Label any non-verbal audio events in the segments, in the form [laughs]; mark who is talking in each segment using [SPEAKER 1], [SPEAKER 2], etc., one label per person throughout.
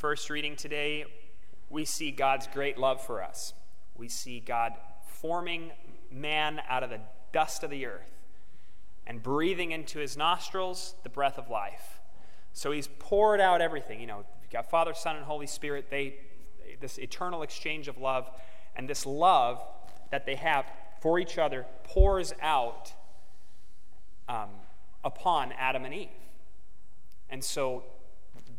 [SPEAKER 1] first reading today, we see God's great love for us. We see God forming man out of the dust of the earth and breathing into his nostrils the breath of life. So he's poured out everything. You know, you've got Father, Son, and Holy Spirit. They, this eternal exchange of love, and this love that they have for each other pours out um, upon Adam and Eve. And so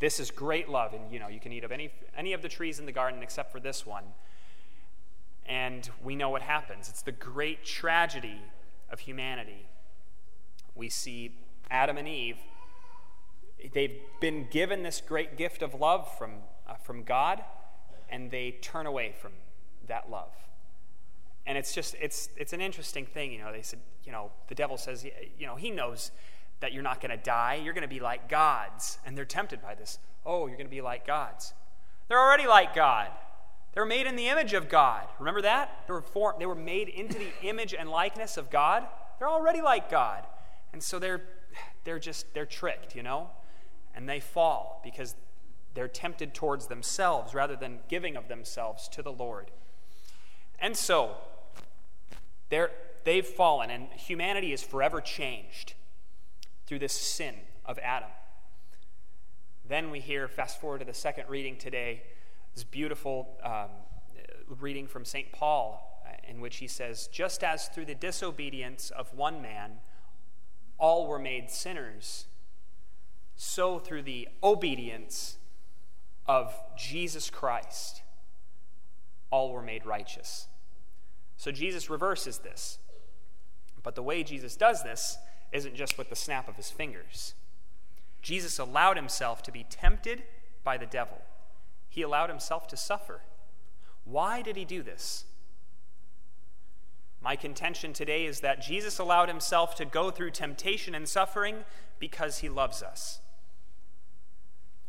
[SPEAKER 1] this is great love, and you know you can eat of any any of the trees in the garden except for this one. And we know what happens. It's the great tragedy of humanity. We see Adam and Eve. They've been given this great gift of love from, uh, from God, and they turn away from that love. And it's just, it's, it's an interesting thing. You know, they said, you know, the devil says, you know, he knows that you're not going to die. You're going to be like gods. And they're tempted by this. Oh, you're going to be like gods. They're already like God. They're made in the image of God. Remember that? They were, formed, they were made into the image and likeness of God. They're already like God. And so they're, they're just, they're tricked, you know? And they fall because they're tempted towards themselves rather than giving of themselves to the Lord. And so, they're, they've fallen, and humanity is forever changed through this sin of Adam. Then we hear, fast forward to the second reading today, this beautiful um, reading from St. Paul, uh, in which he says, Just as through the disobedience of one man all were made sinners, so through the obedience of Jesus Christ all were made righteous. So Jesus reverses this. But the way Jesus does this isn't just with the snap of his fingers. Jesus allowed himself to be tempted by the devil he allowed himself to suffer. Why did he do this? My contention today is that Jesus allowed himself to go through temptation and suffering because he loves us.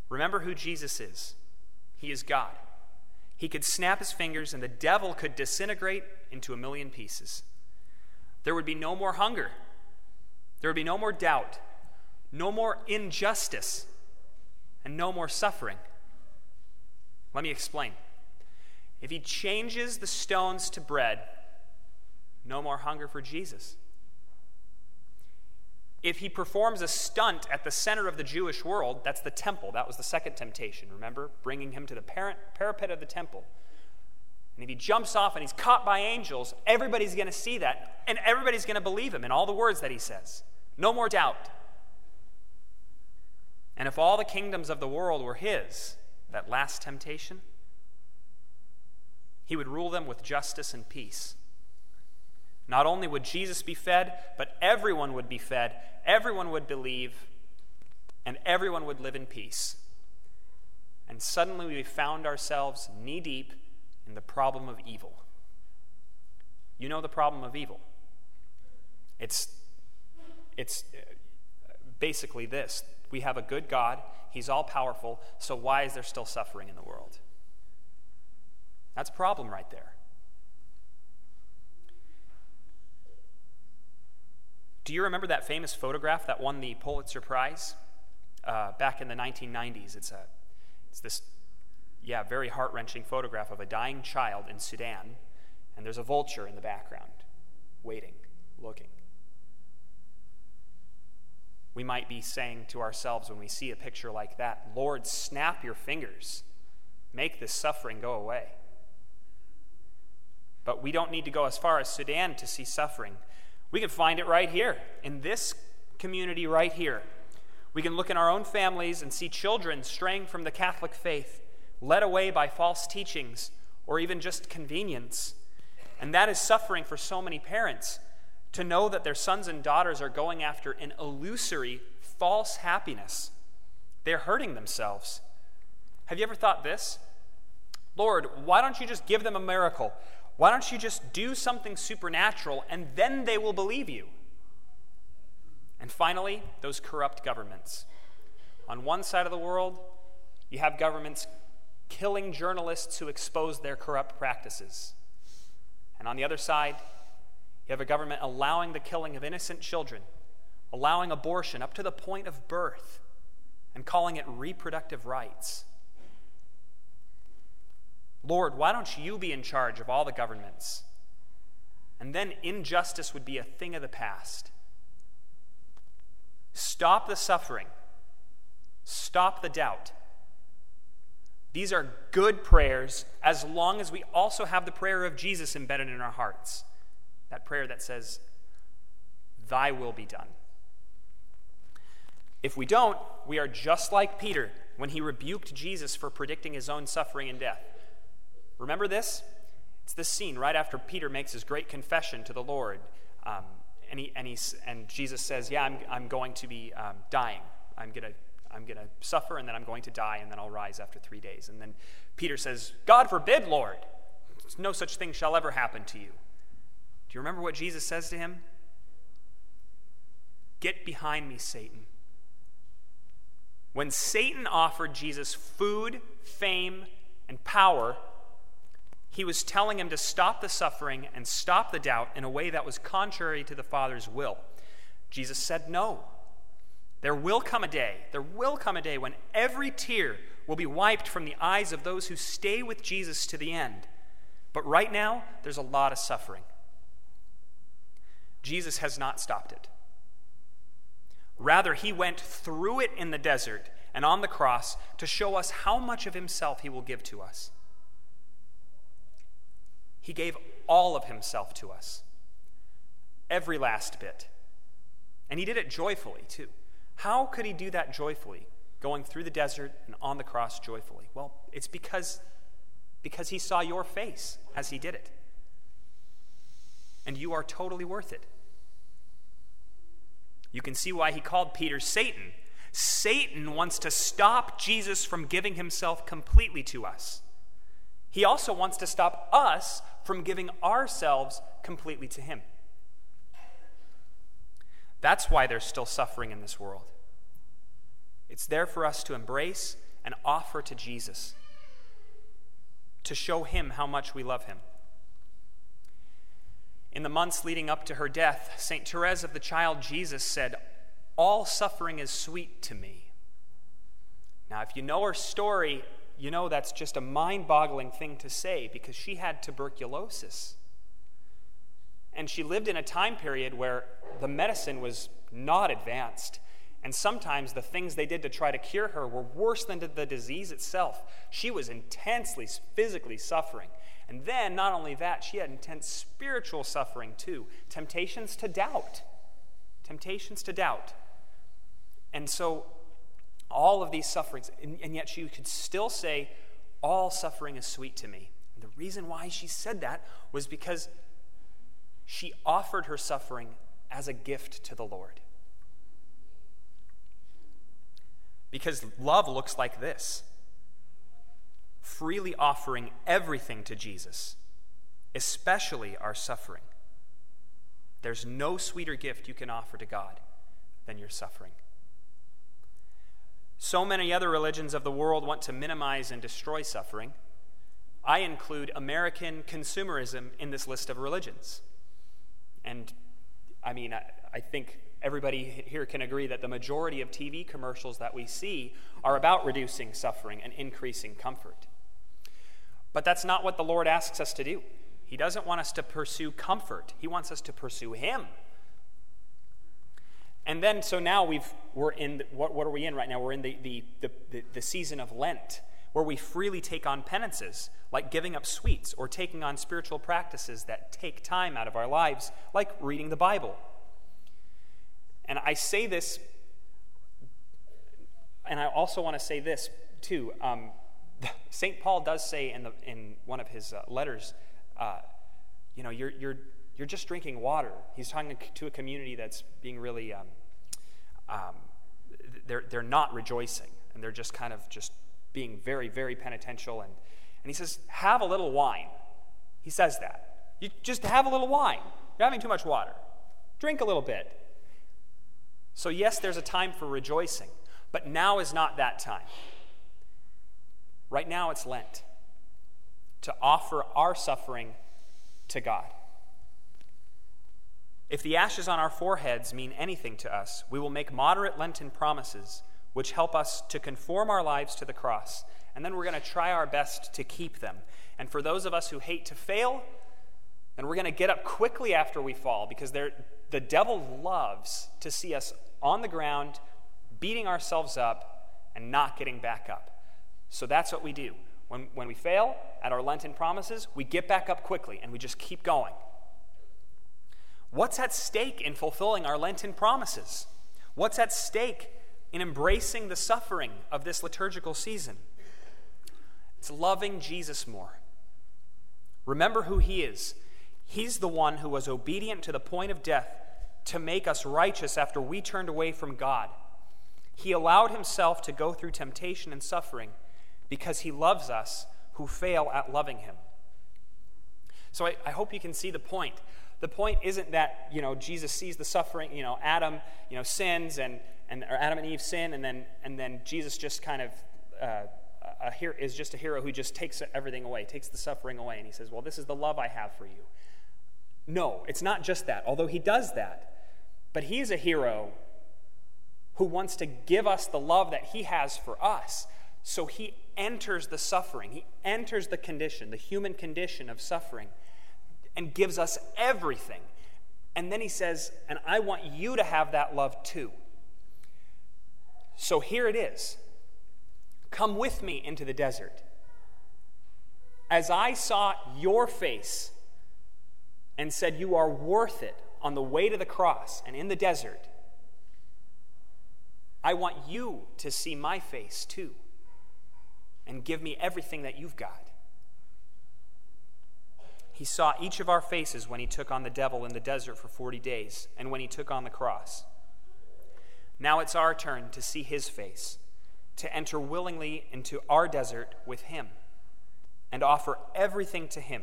[SPEAKER 1] Remember who Jesus is He is God. He could snap his fingers and the devil could disintegrate into a million pieces. There would be no more hunger, there would be no more doubt, no more injustice, and no more suffering. Let me explain. If he changes the stones to bread, no more hunger for Jesus. If he performs a stunt at the center of the Jewish world, that's the temple. That was the second temptation, remember? Bringing him to the parapet of the temple. And if he jumps off and he's caught by angels, everybody's going to see that, and everybody's going to believe him in all the words that he says. No more doubt. And if all the kingdoms of the world were his, that last temptation, he would rule them with justice and peace. Not only would Jesus be fed, but everyone would be fed, everyone would believe, and everyone would live in peace. And suddenly we found ourselves knee deep in the problem of evil. You know the problem of evil. It's, it's basically this we have a good God, He's all powerful, so why is there still suffering in the world? That's a problem right there. Do you remember that famous photograph that won the Pulitzer Prize uh, back in the 1990s? It's, a, it's this, yeah, very heart wrenching photograph of a dying child in Sudan, and there's a vulture in the background, waiting, looking we might be saying to ourselves when we see a picture like that Lord, snap your fingers, make this suffering go away. But we don't need to go as far as Sudan to see suffering. We can find it right here, in this community right here. We can look in our own families and see children straying from the Catholic faith, led away by false teachings or even just convenience. And that is suffering for so many parents to know that their sons and daughters are going after an illusory, false happiness. They're hurting themselves. Have you ever thought this? Lord, why don't you just give them a miracle? Why don't you just do something supernatural and then they will believe you? And finally, those corrupt governments. On one side of the world, you have governments killing journalists who expose their corrupt practices. And on the other side, you have a government allowing the killing of innocent children, allowing abortion up to the point of birth, and calling it reproductive rights. Lord, why don't you be in charge of all the governments? And then injustice would be a thing of the past. Stop the suffering. Stop the doubt. These are good prayers as long as we also have the prayer of Jesus embedded in our hearts. That prayer that says, Thy will be done. If we don't, we are just like Peter when he rebuked Jesus for predicting his own suffering and death. Remember this? It's this scene right after Peter makes his great confession to the Lord. Um, and, he, and, he, and Jesus says, Yeah, I'm, I'm going to be um, dying. I'm going to I'm going to suffer and then I'm going to die and then I'll rise after three days. And then Peter says, God forbid, Lord, no such thing shall ever happen to you. Do you remember what Jesus says to him? Get behind me, Satan. When Satan offered Jesus food, fame, and power, he was telling him to stop the suffering and stop the doubt in a way that was contrary to the Father's will. Jesus said no. There will come a day, there will come a day when every tear will be wiped from the eyes of those who stay with Jesus to the end. But right now, there's a lot of suffering. Jesus has not stopped it. Rather, he went through it in the desert and on the cross to show us how much of himself he will give to us. He gave all of himself to us, every last bit. And he did it joyfully, too. How could he do that joyfully, going through the desert and on the cross joyfully? Well, it's because, because he saw your face as he did it. And you are totally worth it. You can see why he called Peter Satan. Satan wants to stop Jesus from giving himself completely to us. He also wants to stop us from giving ourselves completely to him. That's why there's still suffering in this world. It's there for us to embrace and offer to Jesus, to show him how much we love him. In the months leading up to her death, St. Therese of the Child Jesus said, All suffering is sweet to me. Now, if you know her story, you know that's just a mind boggling thing to say because she had tuberculosis. And she lived in a time period where the medicine was not advanced. And sometimes the things they did to try to cure her were worse than the disease itself. She was intensely physically suffering. And then, not only that, she had intense spiritual suffering too temptations to doubt. Temptations to doubt. And so, all of these sufferings, and, and yet she could still say, All suffering is sweet to me. The reason why she said that was because she offered her suffering as a gift to the Lord. Because love looks like this freely offering everything to Jesus, especially our suffering. There's no sweeter gift you can offer to God than your suffering. So many other religions of the world want to minimize and destroy suffering. I include American consumerism in this list of religions. And I mean, I, I, think everybody here can agree that the majority of TV commercials that we see are about reducing suffering and increasing comfort. But that's not what the Lord asks us to do. He doesn't want us to pursue comfort, He wants us to pursue Him. And then, so now we've, we're in, what, what are we in right now? We're in the, the, the, the season of Lent, where we freely take on penances, like giving up sweets, or taking on spiritual practices that take time out of our lives, like reading the Bible. And I say this, and I also want to say this too. Um, [laughs] St. Paul does say in, the, in one of his uh, letters, uh, you know, you're, you're, you're just drinking water. He's talking to a community that's being really, um, um, they're, they're not rejoicing, and they're just kind of just being very, very penitential. And, and he says, have a little wine. He says that. You just have a little wine. You're having too much water. Drink a little bit. So, yes, there's a time for rejoicing, but now is not that time. Right now, it's Lent to offer our suffering to God. If the ashes on our foreheads mean anything to us, we will make moderate Lenten promises which help us to conform our lives to the cross and then we're going to try our best to keep them. And for those of us who hate to fail, then we're going to get up quickly after we fall because the devil loves to see us on the ground, beating ourselves up, and not getting back up. So that's what we do. When, when we fail at our Lenten promises, we get back up quickly and we just keep going. What's at stake in fulfilling our Lenten promises? What's at stake in embracing the suffering of this liturgical season? It's loving Jesus more. Remember who he is. He's the one who was obedient to the point of death to make us righteous after we turned away from God. He allowed himself to go through temptation and suffering because he loves us who fail at loving him. So I, I hope you can see the point. The point isn't that, you know, Jesus sees the suffering, you know, Adam, you know, sins and, and or Adam and Eve sin, and then, and then Jesus just kind of uh, a is just a hero who just takes everything away, takes the suffering away, and he says, Well, this is the love I have for you. No, it's not just that, although he does that. But he is a hero who wants to give us the love that he has for us. So he enters the suffering, he enters the condition, the human condition of suffering and gives us everything. And then he says, And I want you to have that love too. So here it is Come with me into the desert. As I saw your face and said, You are worth it on the way to the cross and in the desert, I want you to see my face too and give me everything that you've got. He saw each of our faces when he took on the devil in the desert for 40 days and when he took on the cross. Now it's our turn to see his face, to enter willingly into our desert with him, and offer everything to him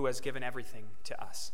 [SPEAKER 1] who has given everything to us.